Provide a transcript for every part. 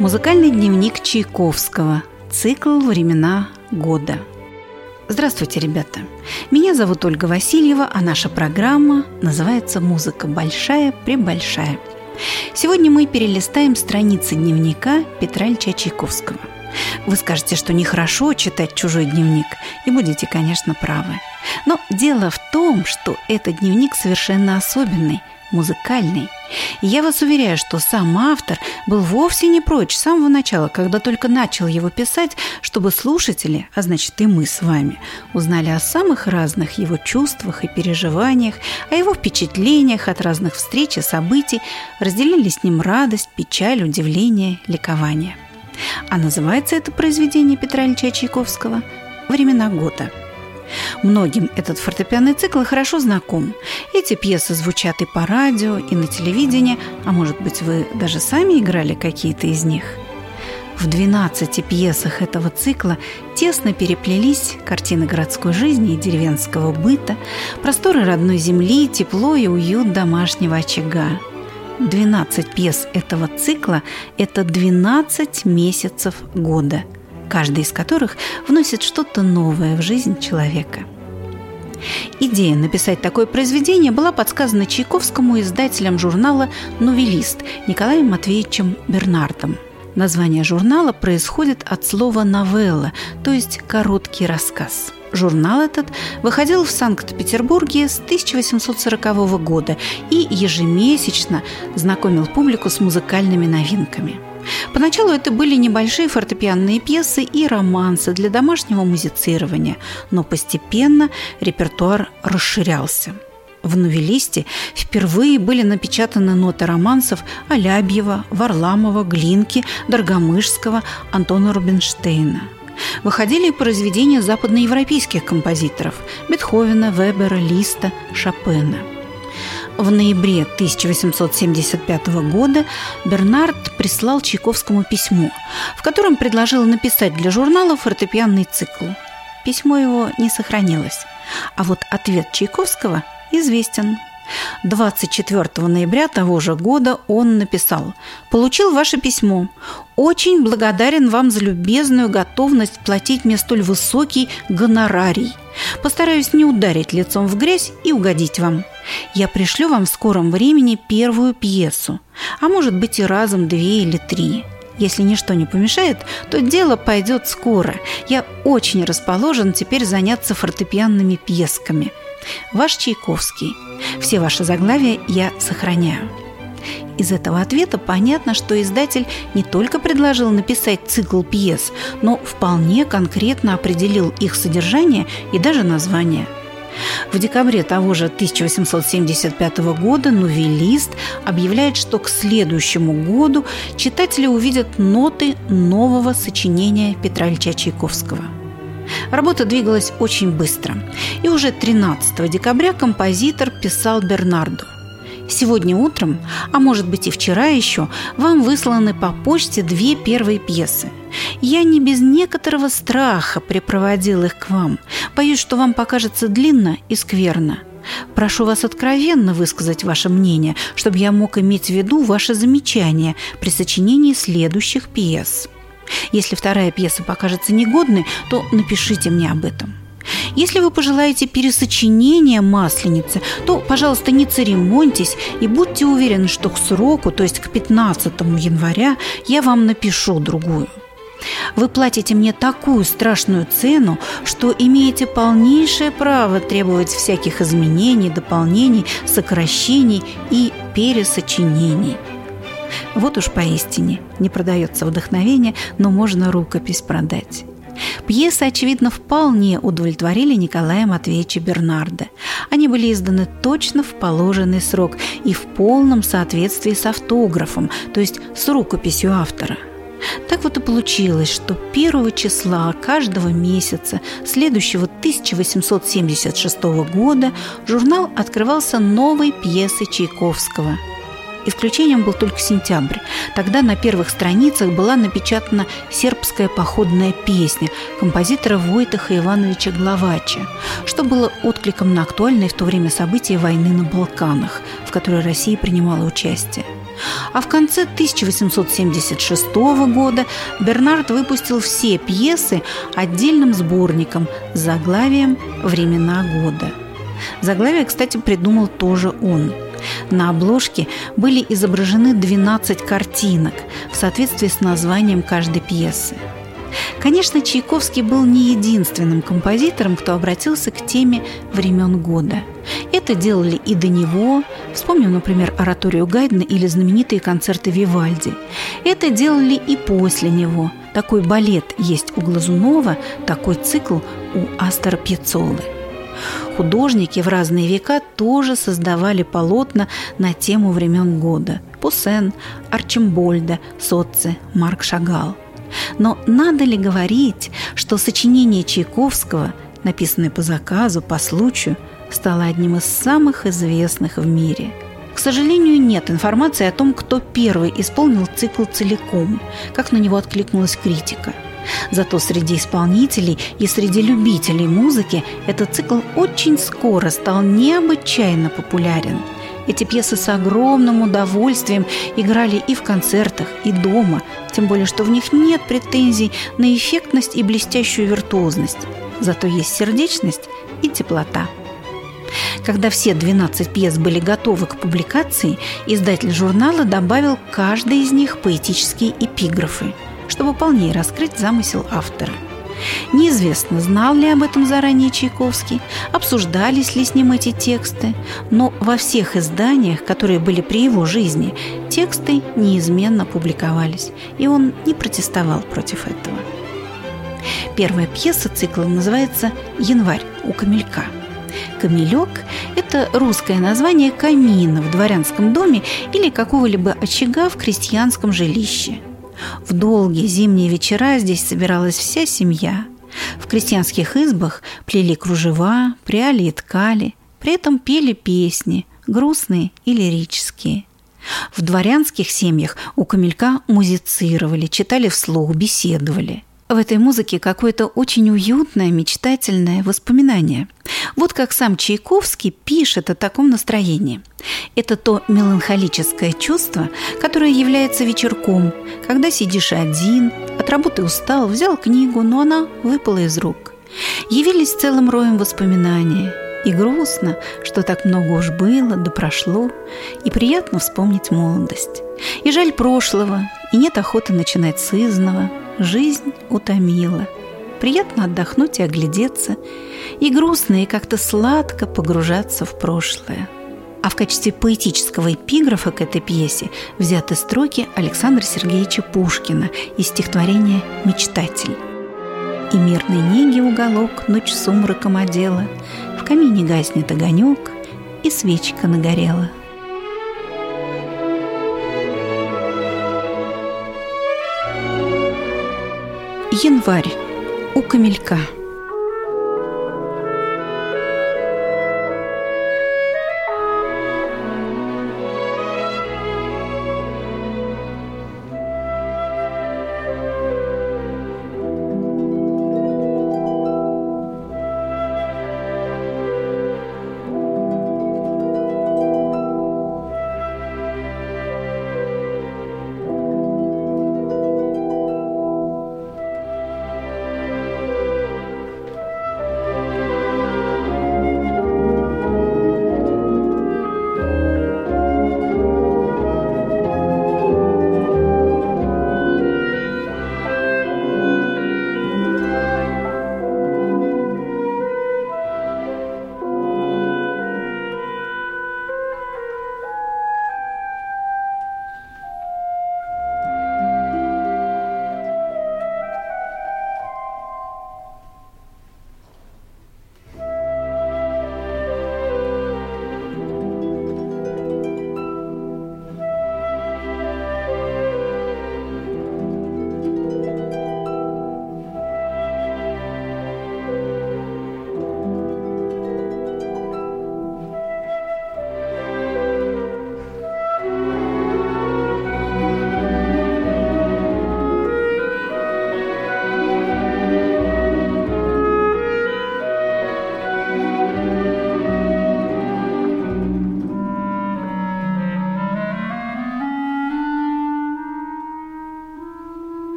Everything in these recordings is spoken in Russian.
Музыкальный дневник Чайковского. Цикл «Времена года». Здравствуйте, ребята! Меня зовут Ольга Васильева, а наша программа называется «Музыка большая-пребольшая». Сегодня мы перелистаем страницы дневника Петра Ильича Чайковского. Вы скажете, что нехорошо читать чужой дневник, и будете, конечно, правы. Но дело в том, что этот дневник совершенно особенный – музыкальный. И я вас уверяю, что сам автор был вовсе не прочь с самого начала, когда только начал его писать, чтобы слушатели, а значит и мы с вами, узнали о самых разных его чувствах и переживаниях, о его впечатлениях от разных встреч и событий, разделили с ним радость, печаль, удивление, ликование. А называется это произведение Петра Ильича Чайковского «Времена года». Многим этот фортепианный цикл хорошо знаком. Эти пьесы звучат и по радио, и на телевидении, а может быть, вы даже сами играли какие-то из них. В 12 пьесах этого цикла тесно переплелись картины городской жизни и деревенского быта, просторы родной земли, тепло и уют домашнего очага. 12 пьес этого цикла – это 12 месяцев года – каждый из которых вносит что-то новое в жизнь человека. Идея написать такое произведение была подсказана Чайковскому издателем журнала «Новелист» Николаем Матвеевичем Бернардом. Название журнала происходит от слова «новелла», то есть «короткий рассказ». Журнал этот выходил в Санкт-Петербурге с 1840 года и ежемесячно знакомил публику с музыкальными новинками – Поначалу это были небольшие фортепианные пьесы и романсы для домашнего музицирования, но постепенно репертуар расширялся. В новелисте впервые были напечатаны ноты романсов Алябьева, Варламова, Глинки, Доргомышского, Антона Рубинштейна. Выходили и произведения западноевропейских композиторов – Бетховена, Вебера, Листа, Шопена – в ноябре 1875 года Бернард прислал Чайковскому письмо, в котором предложил написать для журнала фортепианный цикл. Письмо его не сохранилось, а вот ответ Чайковского известен. 24 ноября того же года он написал «Получил ваше письмо. Очень благодарен вам за любезную готовность платить мне столь высокий гонорарий. Постараюсь не ударить лицом в грязь и угодить вам. Я пришлю вам в скором времени первую пьесу, а может быть и разом две или три. Если ничто не помешает, то дело пойдет скоро. Я очень расположен теперь заняться фортепианными пьесками. Ваш Чайковский. Все ваши заглавия я сохраняю. Из этого ответа понятно, что издатель не только предложил написать цикл пьес, но вполне конкретно определил их содержание и даже название – в декабре того же 1875 года «Новелист» объявляет, что к следующему году читатели увидят ноты нового сочинения Петра Ильича Чайковского. Работа двигалась очень быстро, и уже 13 декабря композитор писал Бернарду Сегодня утром, а может быть и вчера еще, вам высланы по почте две первые пьесы. Я не без некоторого страха припроводил их к вам. Боюсь, что вам покажется длинно и скверно. Прошу вас откровенно высказать ваше мнение, чтобы я мог иметь в виду ваши замечания при сочинении следующих пьес. Если вторая пьеса покажется негодной, то напишите мне об этом. Если вы пожелаете пересочинения «Масленицы», то, пожалуйста, не церемоньтесь и будьте уверены, что к сроку, то есть к 15 января, я вам напишу другую. Вы платите мне такую страшную цену, что имеете полнейшее право требовать всяких изменений, дополнений, сокращений и пересочинений. Вот уж поистине не продается вдохновение, но можно рукопись продать. Пьесы, очевидно, вполне удовлетворили Николая Матвеевича Бернарда. Они были изданы точно в положенный срок и в полном соответствии с автографом, то есть с рукописью автора. Так вот и получилось, что 1 числа каждого месяца следующего 1876 года журнал открывался новой пьесой Чайковского – Исключением был только сентябрь. Тогда на первых страницах была напечатана сербская походная песня композитора Войтаха Ивановича Главача, что было откликом на актуальные в то время события войны на Балканах, в которой Россия принимала участие. А в конце 1876 года Бернард выпустил все пьесы отдельным сборником с заглавием «Времена года». Заглавие, кстати, придумал тоже он. На обложке были изображены 12 картинок в соответствии с названием каждой пьесы – Конечно, Чайковский был не единственным композитором, кто обратился к теме времен года. Это делали и до него, вспомним, например, ораторию Гайдна или знаменитые концерты Вивальди. Это делали и после него. Такой балет есть у Глазунова, такой цикл у Астора Пьяцолы. Художники в разные века тоже создавали полотна на тему времен года. Пуссен, Арчимбольда, Соцци, Марк Шагал – но надо ли говорить, что сочинение Чайковского, написанное по заказу, по случаю, стало одним из самых известных в мире? К сожалению, нет информации о том, кто первый исполнил цикл целиком, как на него откликнулась критика. Зато среди исполнителей и среди любителей музыки этот цикл очень скоро стал необычайно популярен – эти пьесы с огромным удовольствием играли и в концертах, и дома, тем более, что в них нет претензий на эффектность и блестящую виртуозность. Зато есть сердечность и теплота. Когда все 12 пьес были готовы к публикации, издатель журнала добавил каждой из них поэтические эпиграфы, чтобы полнее раскрыть замысел автора – Неизвестно, знал ли об этом заранее Чайковский, обсуждались ли с ним эти тексты, но во всех изданиях, которые были при его жизни, тексты неизменно публиковались, и он не протестовал против этого. Первая пьеса цикла называется «Январь» у Камелька. Камелек – это русское название камина в дворянском доме или какого-либо очага в крестьянском жилище – в долгие зимние вечера здесь собиралась вся семья. В крестьянских избах плели кружева, пряли и ткали, при этом пели песни, грустные и лирические. В дворянских семьях у камелька музицировали, читали вслух, беседовали – в этой музыке какое-то очень уютное, мечтательное воспоминание. Вот как сам Чайковский пишет о таком настроении. Это то меланхолическое чувство, которое является вечерком, когда сидишь один, от работы устал, взял книгу, но она выпала из рук. Явились целым роем воспоминания. И грустно, что так много уж было, да прошло, и приятно вспомнить молодость. И жаль прошлого, и нет охоты начинать с изного – Жизнь утомила. Приятно отдохнуть и оглядеться, и грустно, и как-то сладко погружаться в прошлое. А в качестве поэтического эпиграфа к этой пьесе взяты строки Александра Сергеевича Пушкина из стихотворения «Мечтатель». И мирный неги уголок ночь сумраком одела, В камине гаснет огонек, и свечка нагорела – Январь. У Камелька –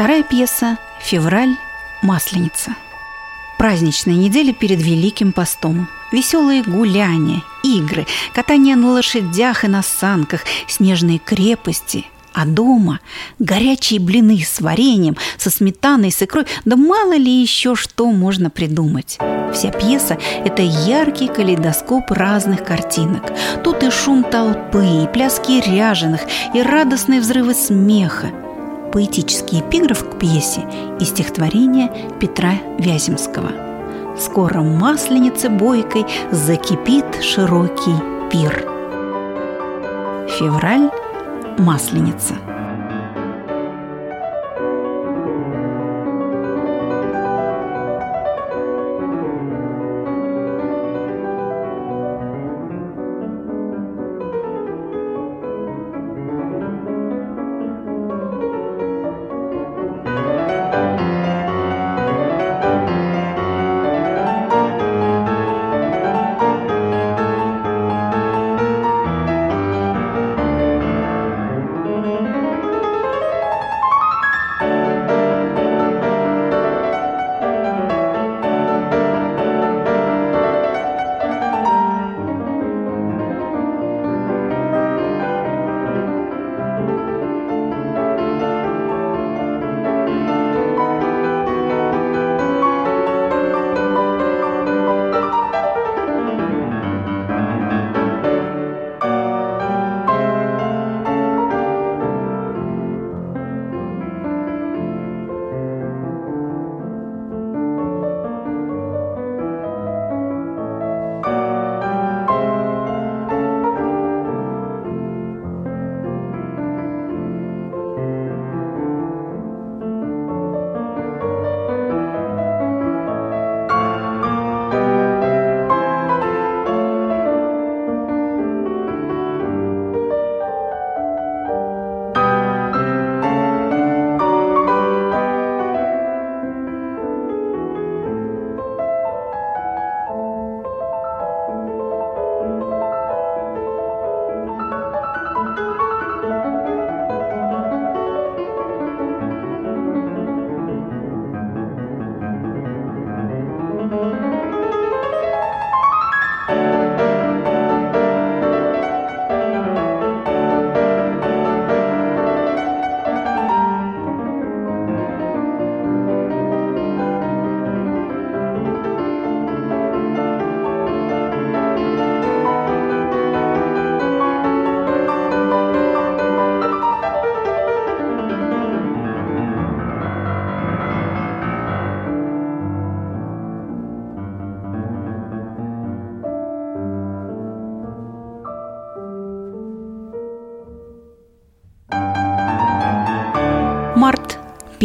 Вторая пьеса «Февраль. Масленица». Праздничная неделя перед Великим постом. Веселые гуляния, игры, катание на лошадях и на санках, снежные крепости – а дома горячие блины с вареньем, со сметаной, с икрой, да мало ли еще что можно придумать. Вся пьеса – это яркий калейдоскоп разных картинок. Тут и шум толпы, и пляски ряженых, и радостные взрывы смеха. Поэтический эпиграф к пьесе и стихотворение Петра Вяземского. «Скоро масленице бойкой закипит широкий пир». Февраль Масленица –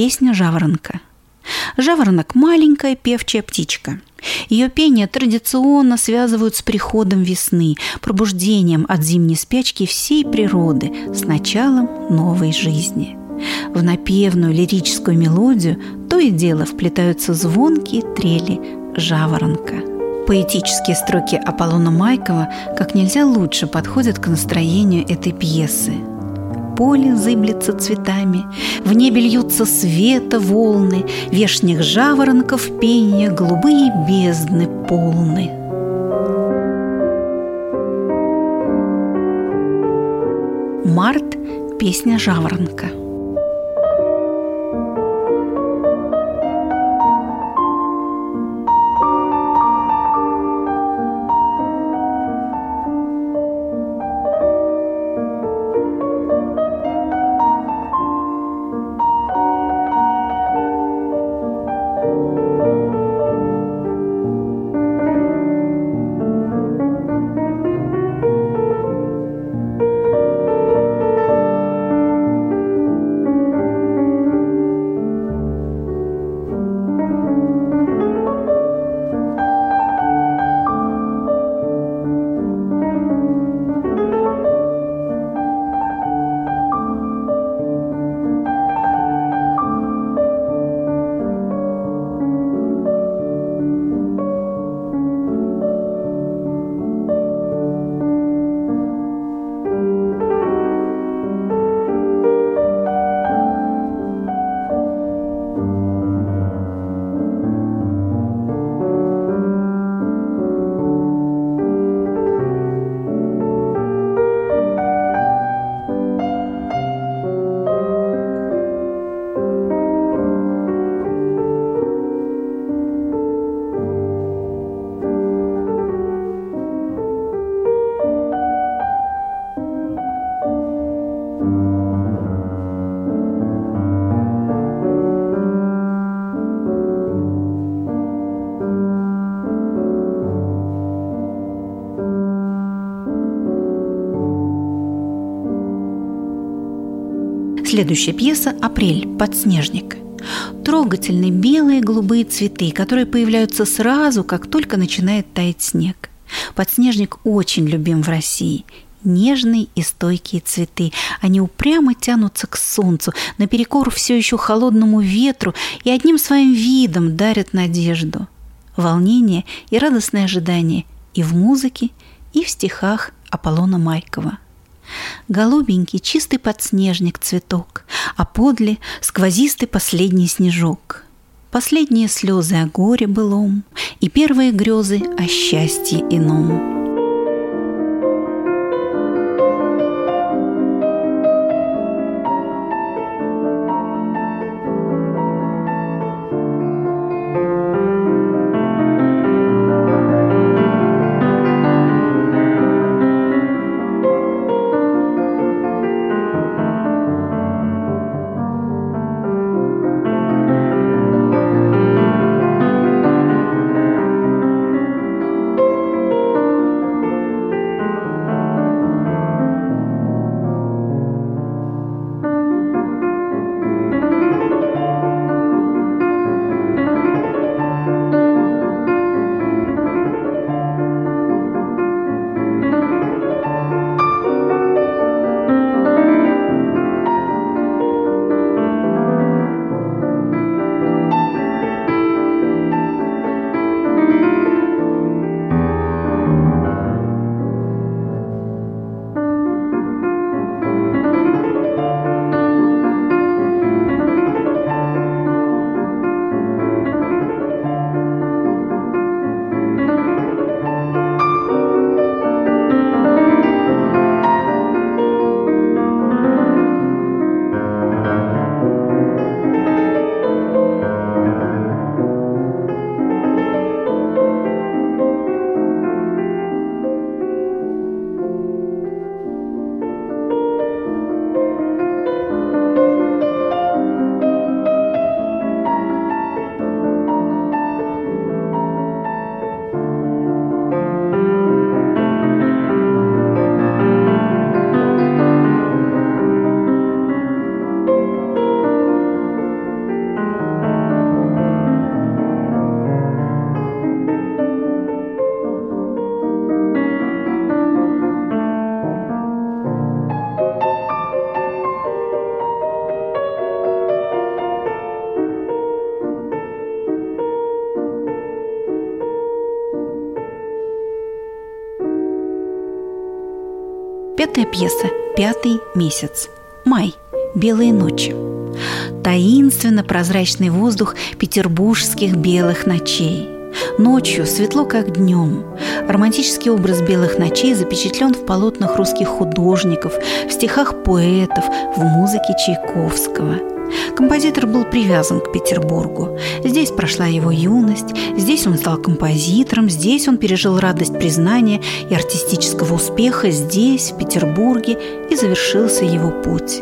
Песня жаворонка. Жаворонок – маленькая певчая птичка. Ее пение традиционно связывают с приходом весны, пробуждением от зимней спячки всей природы, с началом новой жизни. В напевную лирическую мелодию то и дело вплетаются звонкие трели жаворонка. Поэтические строки Аполлона Майкова как нельзя лучше подходят к настроению этой пьесы – поле зыблется цветами, В небе льются света волны, Вешних жаворонков пение Голубые бездны полны. Март – песня жаворонка – Следующая пьеса «Апрель. Подснежник». Трогательные белые голубые цветы, которые появляются сразу, как только начинает таять снег. Подснежник очень любим в России. Нежные и стойкие цветы. Они упрямо тянутся к солнцу, наперекор все еще холодному ветру и одним своим видом дарят надежду. Волнение и радостное ожидание и в музыке, и в стихах Аполлона Майкова. Голубенький чистый подснежник цветок, а подле сквозистый последний снежок. Последние слезы о горе былом и первые грезы о счастье ином. Пятая пьеса «Пятый месяц». Май. Белые ночи. Таинственно прозрачный воздух петербургских белых ночей. Ночью светло, как днем. Романтический образ белых ночей запечатлен в полотнах русских художников, в стихах поэтов, в музыке Чайковского – Композитор был привязан к Петербургу. Здесь прошла его юность, здесь он стал композитором, здесь он пережил радость признания и артистического успеха, здесь, в Петербурге, и завершился его путь.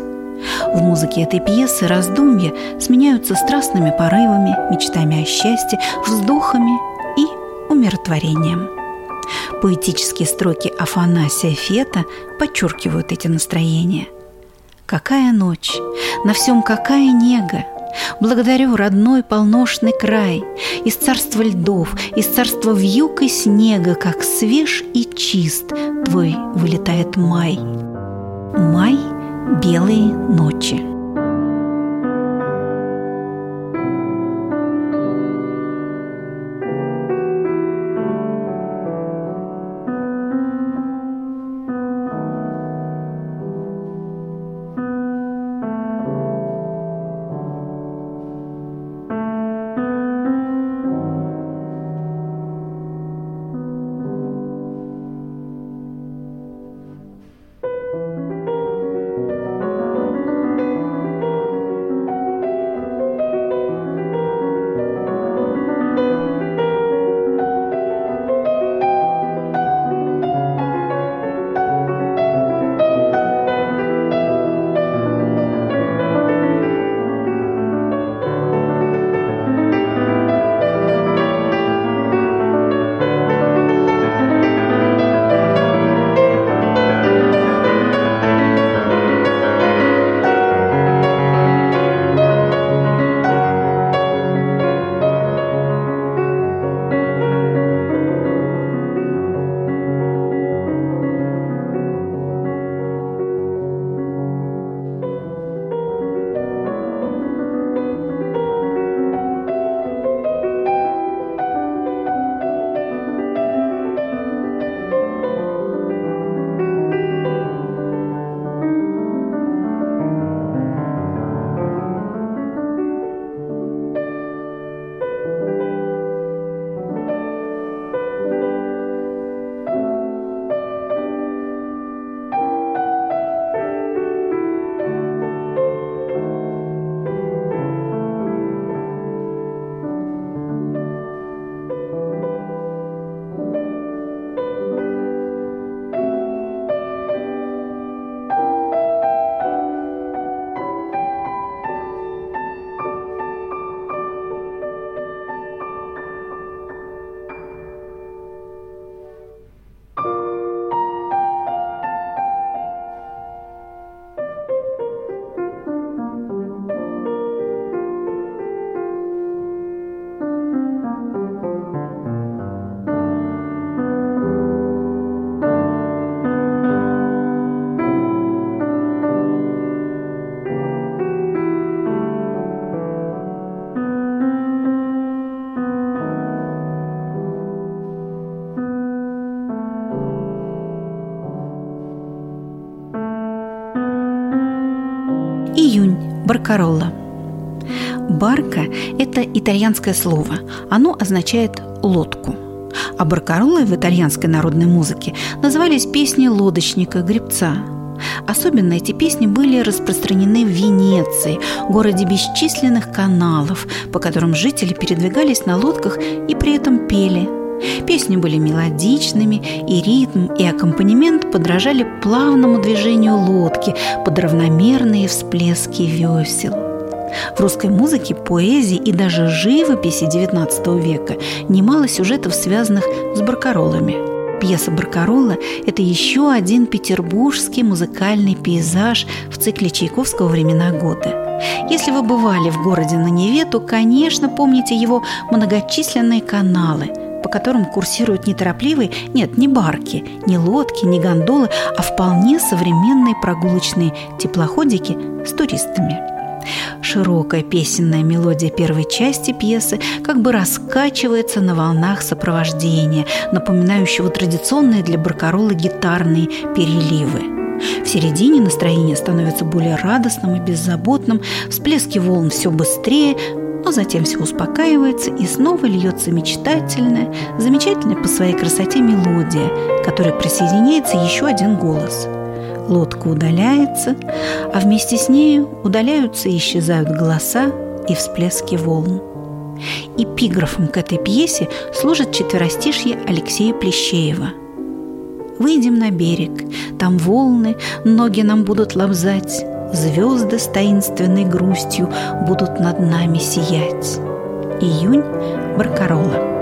В музыке этой пьесы раздумья сменяются страстными порывами, мечтами о счастье, вздохами и умиротворением. Поэтические строки Афанасия Фета подчеркивают эти настроения. Какая ночь, на всем какая нега! Благодарю родной полношный край, Из царства льдов, из царства вьюг и снега, Как свеж и чист твой вылетает май. Май – белые ночи. Баркаролла. Барка – это итальянское слово. Оно означает «лодку». А баркароллой в итальянской народной музыке назывались песни лодочника, гребца. Особенно эти песни были распространены в Венеции, городе бесчисленных каналов, по которым жители передвигались на лодках и при этом пели – Песни были мелодичными, и ритм, и аккомпанемент подражали плавному движению лодки под равномерные всплески весел. В русской музыке, поэзии и даже живописи XIX века немало сюжетов, связанных с баркаролами. Пьеса «Баркарола» – это еще один петербургский музыкальный пейзаж в цикле Чайковского «Времена года». Если вы бывали в городе на Неве, то, конечно, помните его многочисленные каналы – по которым курсируют неторопливые, нет, не барки, не лодки, не гондолы, а вполне современные прогулочные теплоходики с туристами. Широкая песенная мелодия первой части пьесы как бы раскачивается на волнах сопровождения, напоминающего традиционные для баркаролы гитарные переливы. В середине настроение становится более радостным и беззаботным, всплески волн все быстрее, но затем все успокаивается и снова льется мечтательная, замечательная по своей красоте мелодия, которой присоединяется еще один голос. Лодка удаляется, а вместе с нею удаляются и исчезают голоса и всплески волн. Эпиграфом к этой пьесе служит четверостишье Алексея Плещеева – Выйдем на берег, там волны, ноги нам будут лобзать, звезды с таинственной грустью будут над нами сиять. Июнь Баркарола.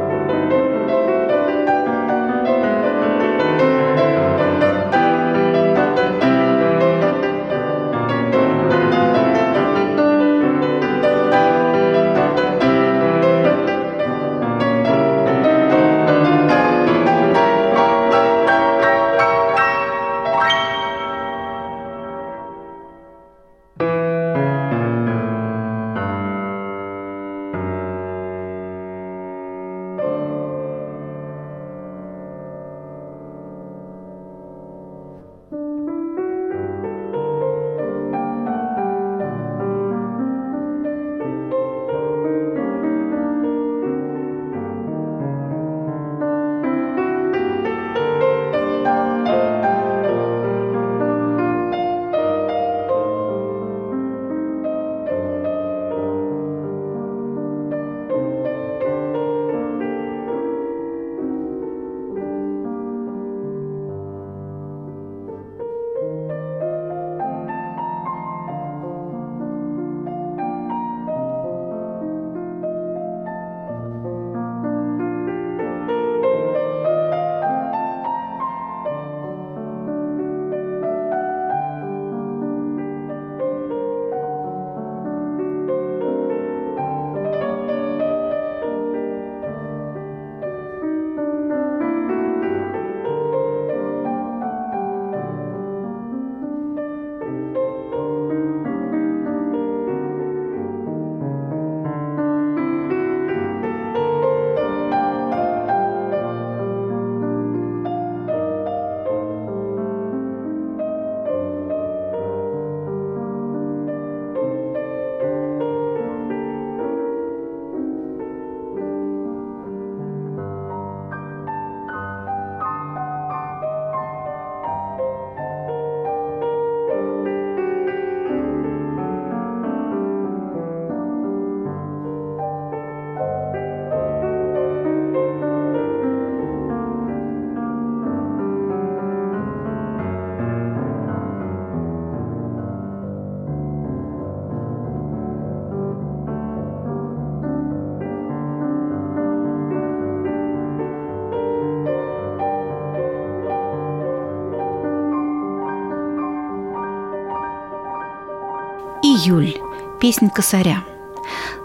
Июль. Песнь косаря.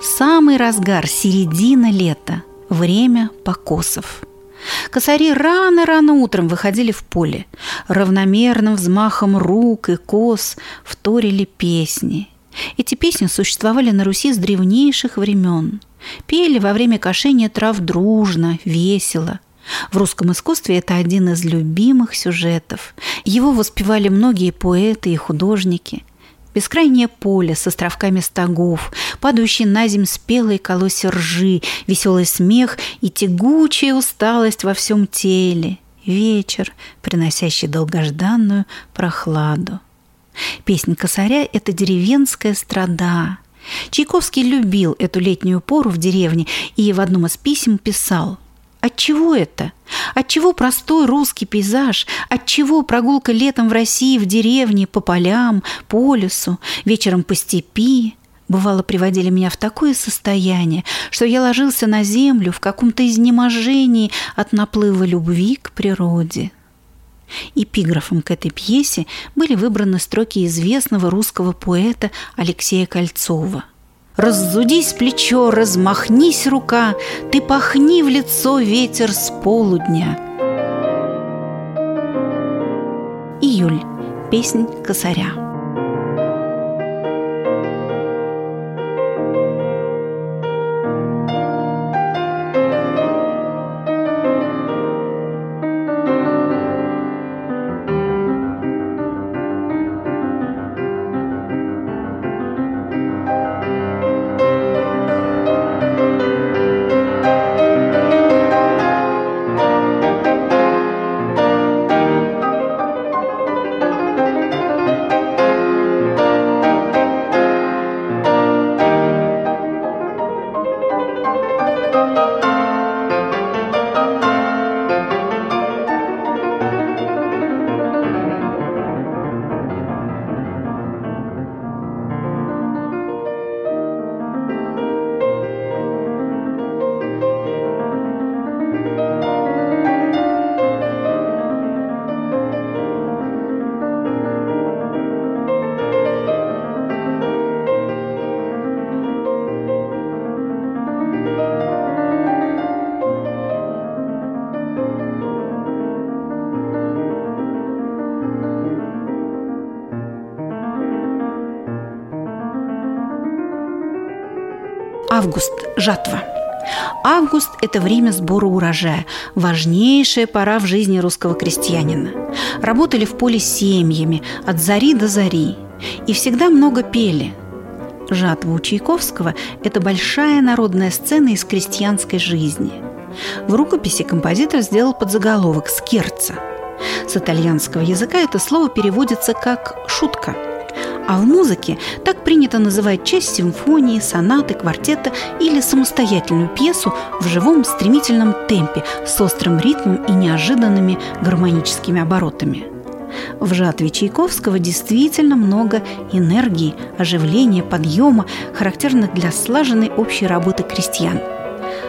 Самый разгар, середина лета. Время покосов. Косари рано-рано утром выходили в поле. Равномерным взмахом рук и кос вторили песни. Эти песни существовали на Руси с древнейших времен. Пели во время кошения трав дружно, весело. В русском искусстве это один из любимых сюжетов. Его воспевали многие поэты и художники – Бескрайнее поле с островками стогов, падающий на земь спелые колосья ржи, веселый смех и тягучая усталость во всем теле. Вечер, приносящий долгожданную прохладу. Песня косаря – это деревенская страда. Чайковский любил эту летнюю пору в деревне и в одном из писем писал – Отчего это? Отчего простой русский пейзаж? Отчего прогулка летом в России в деревне, по полям, по лесу, вечером по степи? Бывало, приводили меня в такое состояние, что я ложился на землю в каком-то изнеможении от наплыва любви к природе. Эпиграфом к этой пьесе были выбраны строки известного русского поэта Алексея Кольцова – Раззудись плечо, размахнись рука, Ты пахни в лицо ветер с полудня. Июль. Песнь косаря. Август – жатва. Август – это время сбора урожая, важнейшая пора в жизни русского крестьянина. Работали в поле семьями от зари до зари и всегда много пели. Жатва у Чайковского – это большая народная сцена из крестьянской жизни. В рукописи композитор сделал подзаголовок «Скерца». С итальянского языка это слово переводится как «шутка», а в музыке так принято называть часть симфонии, сонаты, квартета или самостоятельную пьесу в живом стремительном темпе с острым ритмом и неожиданными гармоническими оборотами. В жатве Чайковского действительно много энергии, оживления, подъема, характерных для слаженной общей работы крестьян.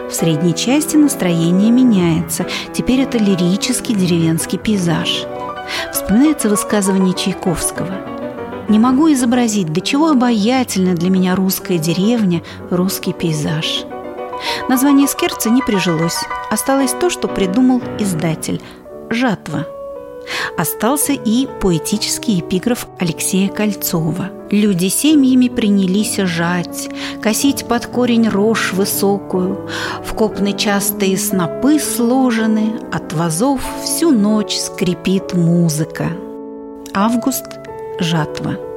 В средней части настроение меняется. Теперь это лирический деревенский пейзаж. Вспоминается высказывание Чайковского – не могу изобразить, до чего обаятельна для меня русская деревня, русский пейзаж. Название Скерца не прижилось. Осталось то, что придумал издатель – «Жатва». Остался и поэтический эпиграф Алексея Кольцова. «Люди семьями принялись жать, косить под корень рожь высокую, в копны частые снопы сложены, от вазов всю ночь скрипит музыка». Август жатва.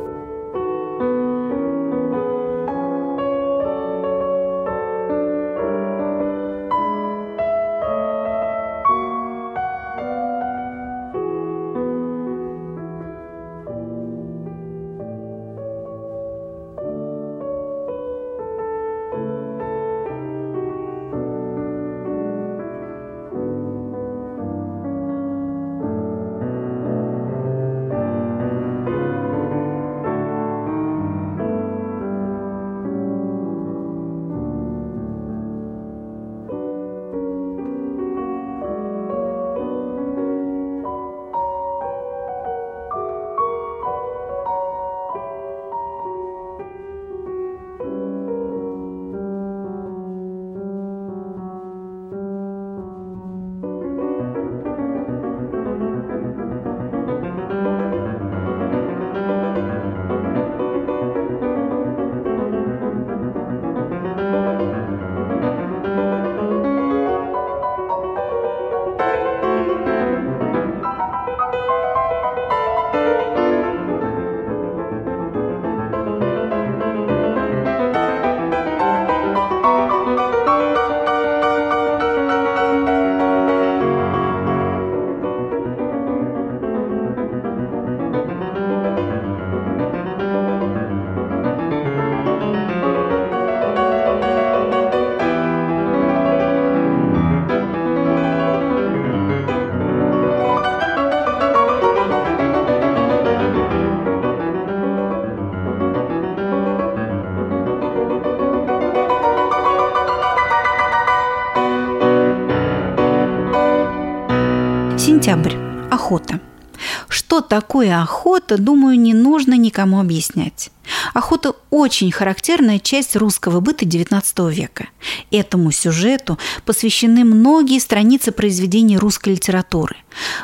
Что охота, думаю, не нужно никому объяснять. Охота – очень характерная часть русского быта XIX века. Этому сюжету посвящены многие страницы произведений русской литературы.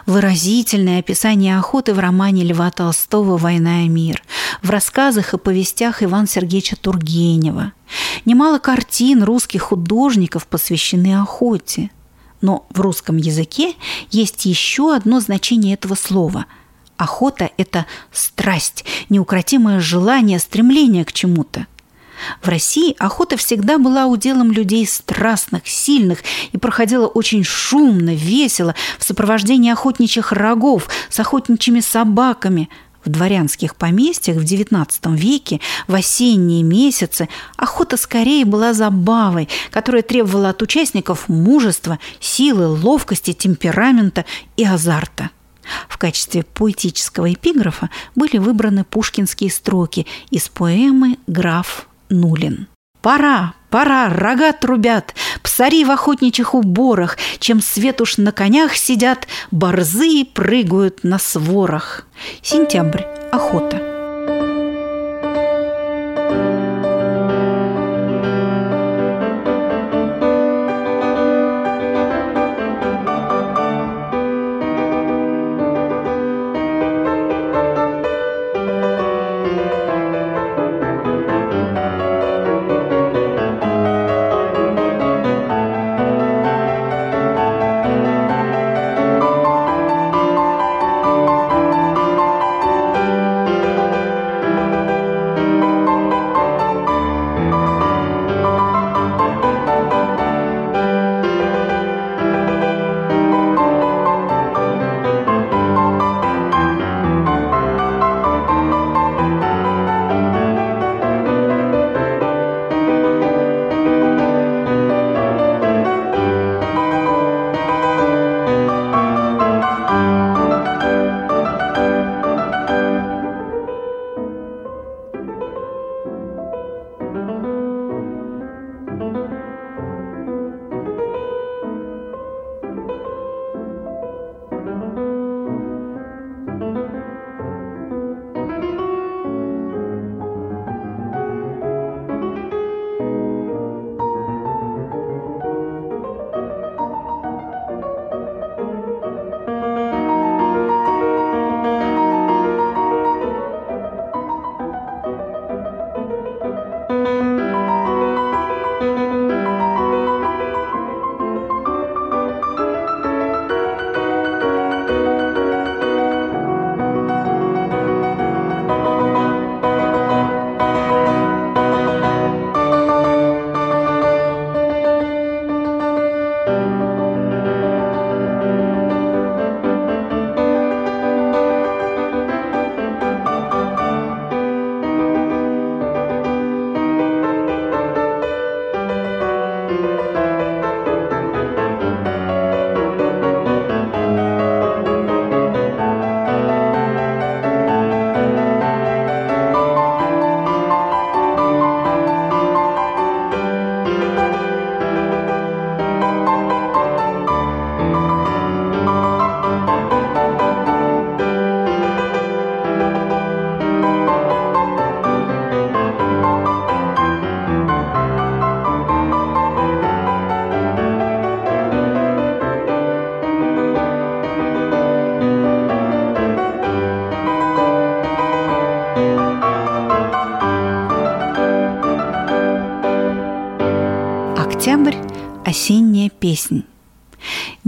Выразительное описание охоты в романе Льва Толстого «Война и мир», в рассказах и повестях Ивана Сергеевича Тургенева. Немало картин русских художников посвящены охоте – но в русском языке есть еще одно значение этого слова. Охота – это страсть, неукротимое желание, стремление к чему-то. В России охота всегда была уделом людей страстных, сильных и проходила очень шумно, весело, в сопровождении охотничьих рогов, с охотничьими собаками – в дворянских поместьях в XIX веке в осенние месяцы охота скорее была забавой, которая требовала от участников мужества, силы, ловкости, темперамента и азарта. В качестве поэтического эпиграфа были выбраны пушкинские строки из поэмы «Граф Нулин». Пора, пора, рога трубят, псари в охотничьих уборах, чем свет уж на конях сидят, борзы прыгают на сворах. Сентябрь. Охота.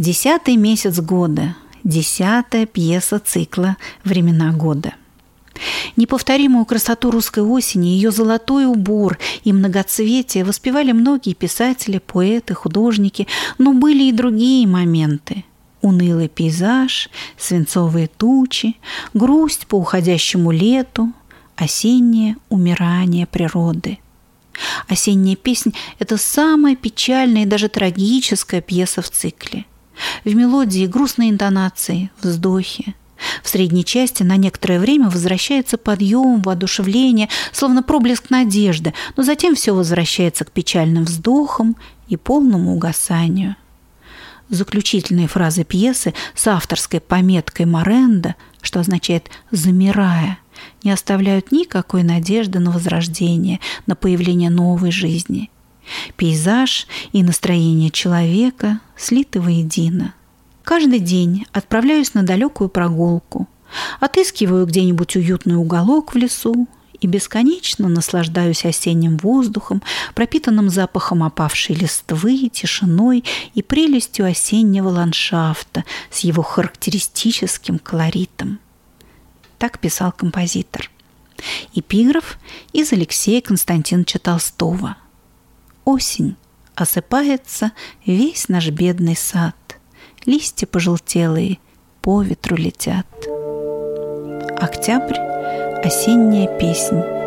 Десятый месяц года, десятая пьеса цикла «Времена года». Неповторимую красоту русской осени, ее золотой убор и многоцветие воспевали многие писатели, поэты, художники, но были и другие моменты. Унылый пейзаж, свинцовые тучи, грусть по уходящему лету, осеннее умирание природы – Осенняя песнь – это самая печальная и даже трагическая пьеса в цикле. В мелодии грустные интонации, вздохи. В средней части на некоторое время возвращается подъем, воодушевление, словно проблеск надежды, но затем все возвращается к печальным вздохам и полному угасанию. заключительные фразы пьесы с авторской пометкой «Моренда», что означает «замирая», не оставляют никакой надежды на возрождение, на появление новой жизни. Пейзаж и настроение человека слиты воедино. Каждый день отправляюсь на далекую прогулку, отыскиваю где-нибудь уютный уголок в лесу, и бесконечно наслаждаюсь осенним воздухом, пропитанным запахом опавшей листвы, тишиной и прелестью осеннего ландшафта с его характеристическим колоритом. Так писал композитор. Эпиграф из Алексея Константиновича Толстого. «Осень, осыпается весь наш бедный сад, листья пожелтелые по ветру летят». Октябрь Осенняя песнь.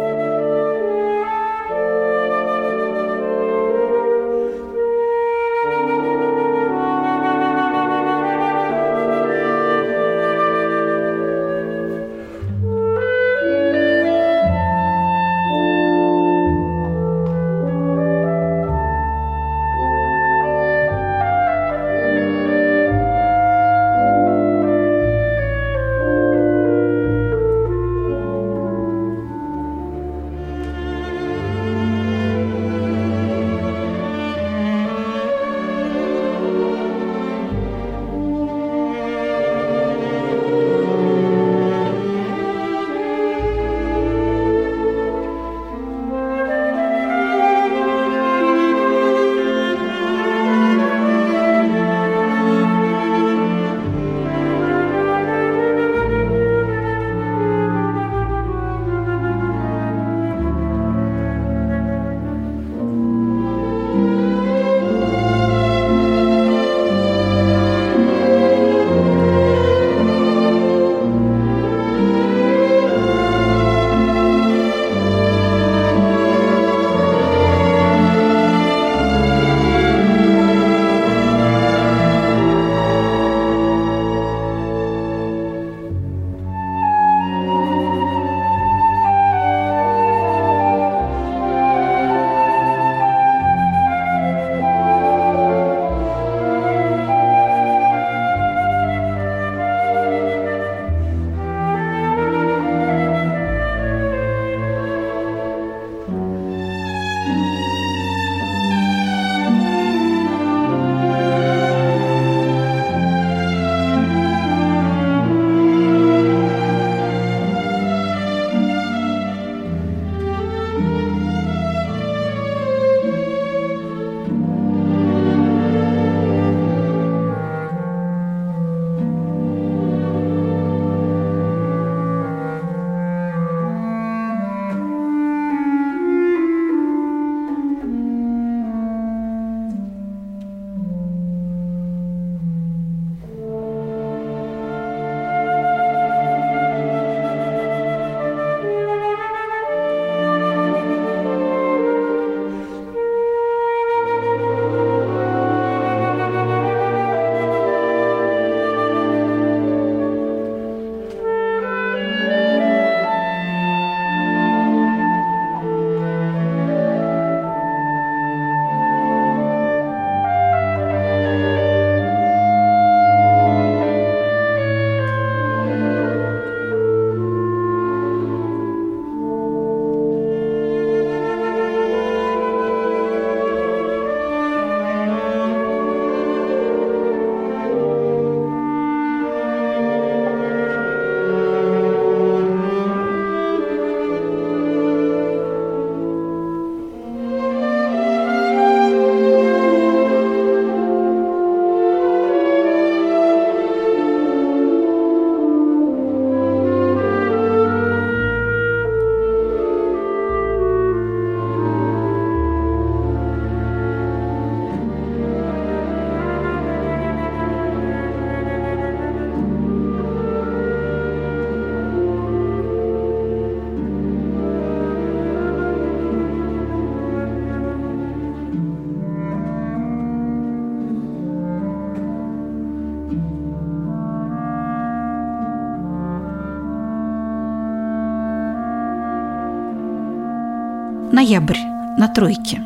Ноябрь на тройке.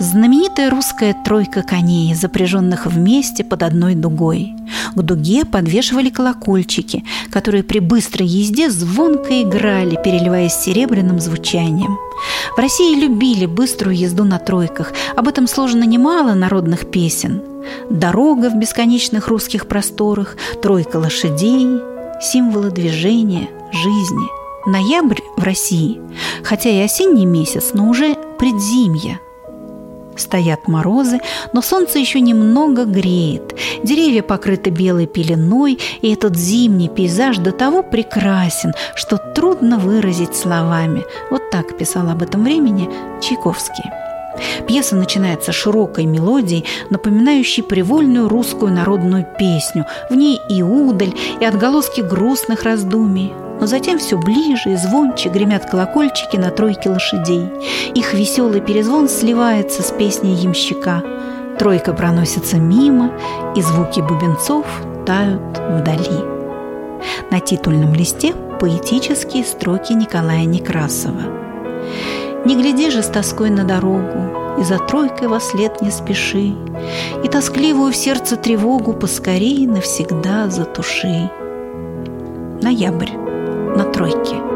Знаменитая русская тройка коней, запряженных вместе под одной дугой. К дуге подвешивали колокольчики, которые при быстрой езде звонко играли, переливаясь серебряным звучанием. В России любили быструю езду на тройках, об этом сложено немало народных песен. Дорога в бесконечных русских просторах, тройка лошадей, символы движения, жизни. Ноябрь в России, хотя и осенний месяц, но уже предзимье – Стоят морозы, но солнце еще немного греет. Деревья покрыты белой пеленой, и этот зимний пейзаж до того прекрасен, что трудно выразить словами. Вот так писал об этом времени Чайковский. Пьеса начинается широкой мелодией, напоминающей привольную русскую народную песню. В ней и удаль, и отголоски грустных раздумий но затем все ближе и звонче гремят колокольчики на тройке лошадей. Их веселый перезвон сливается с песней ямщика. Тройка проносится мимо, и звуки бубенцов тают вдали. На титульном листе поэтические строки Николая Некрасова. «Не гляди же с тоской на дорогу, и за тройкой во след не спеши, и тоскливую в сердце тревогу поскорей навсегда затуши». Ноябрь на тройке.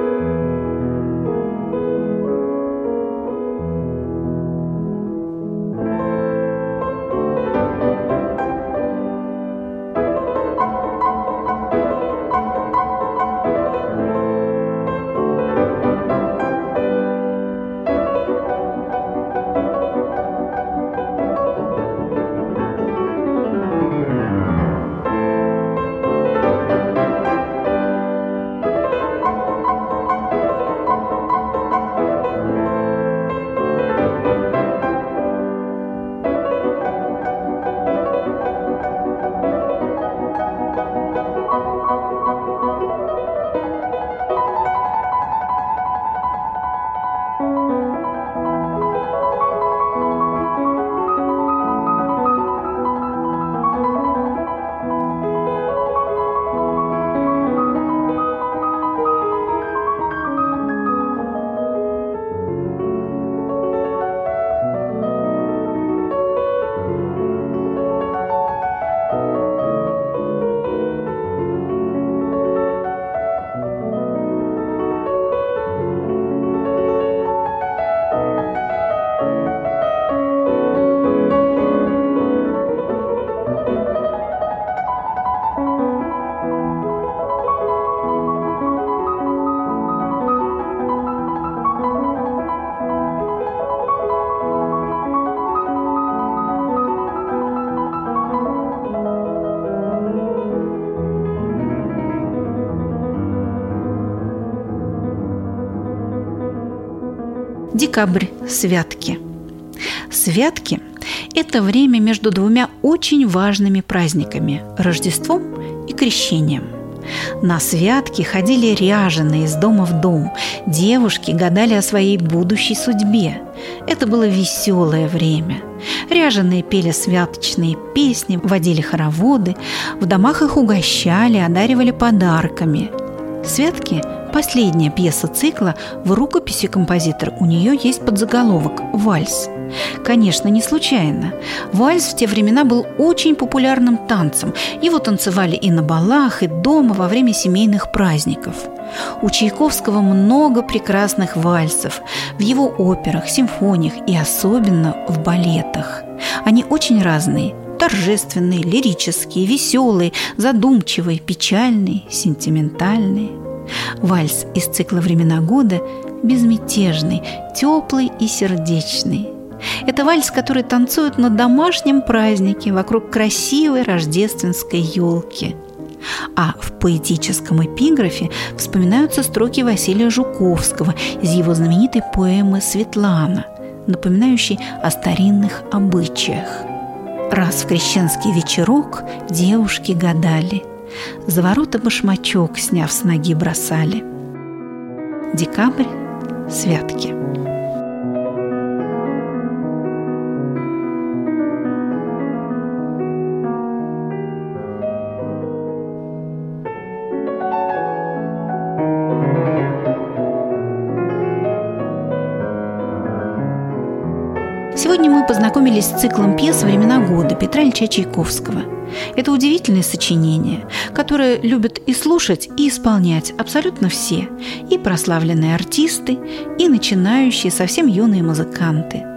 Декабрь – святки. Святки – это время между двумя очень важными праздниками – Рождеством и Крещением. На святки ходили ряженые из дома в дом. Девушки гадали о своей будущей судьбе. Это было веселое время. Ряженые пели святочные песни, водили хороводы, в домах их угощали, одаривали подарками. Святки Последняя пьеса цикла в рукописи композитора у нее есть подзаголовок «Вальс». Конечно, не случайно. Вальс в те времена был очень популярным танцем. Его танцевали и на балах, и дома во время семейных праздников. У Чайковского много прекрасных вальсов в его операх, симфониях и особенно в балетах. Они очень разные – торжественные, лирические, веселые, задумчивые, печальные, сентиментальные – Вальс из цикла «Времена года» безмятежный, теплый и сердечный. Это вальс, который танцуют на домашнем празднике вокруг красивой рождественской елки. А в поэтическом эпиграфе вспоминаются строки Василия Жуковского из его знаменитой поэмы «Светлана», напоминающей о старинных обычаях. Раз в крещенский вечерок девушки гадали – за ворота башмачок, сняв с ноги, бросали. Декабрь – святки. Сегодня мы познакомились с циклом пьес «Времена года» Петра Ильича Чайковского. Это удивительное сочинение, которое любят и слушать, и исполнять абсолютно все, и прославленные артисты, и начинающие совсем юные музыканты –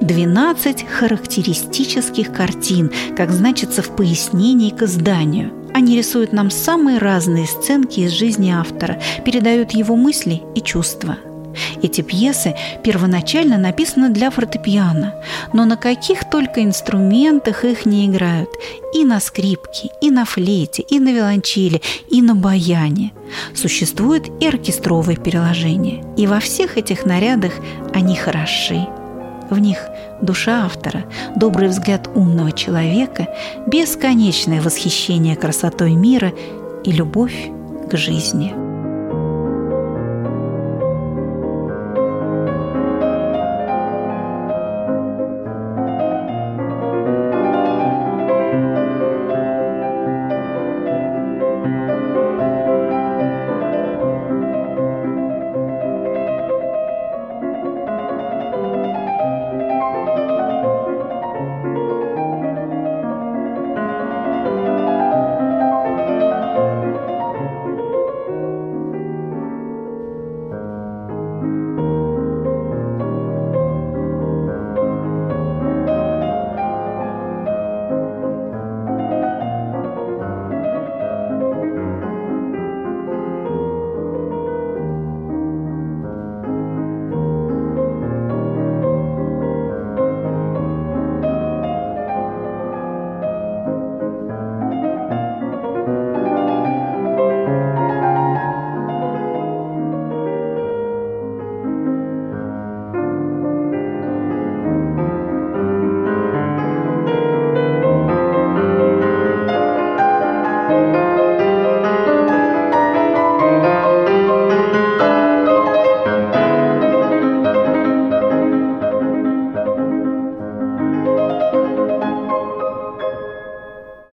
12 характеристических картин, как значится в пояснении к изданию. Они рисуют нам самые разные сценки из жизни автора, передают его мысли и чувства – эти пьесы первоначально написаны для фортепиано, но на каких только инструментах их не играют. И на скрипке, и на флейте, и на виолончели, и на баяне. Существует и оркестровое переложение. И во всех этих нарядах они хороши. В них душа автора, добрый взгляд умного человека, бесконечное восхищение красотой мира и любовь к жизни.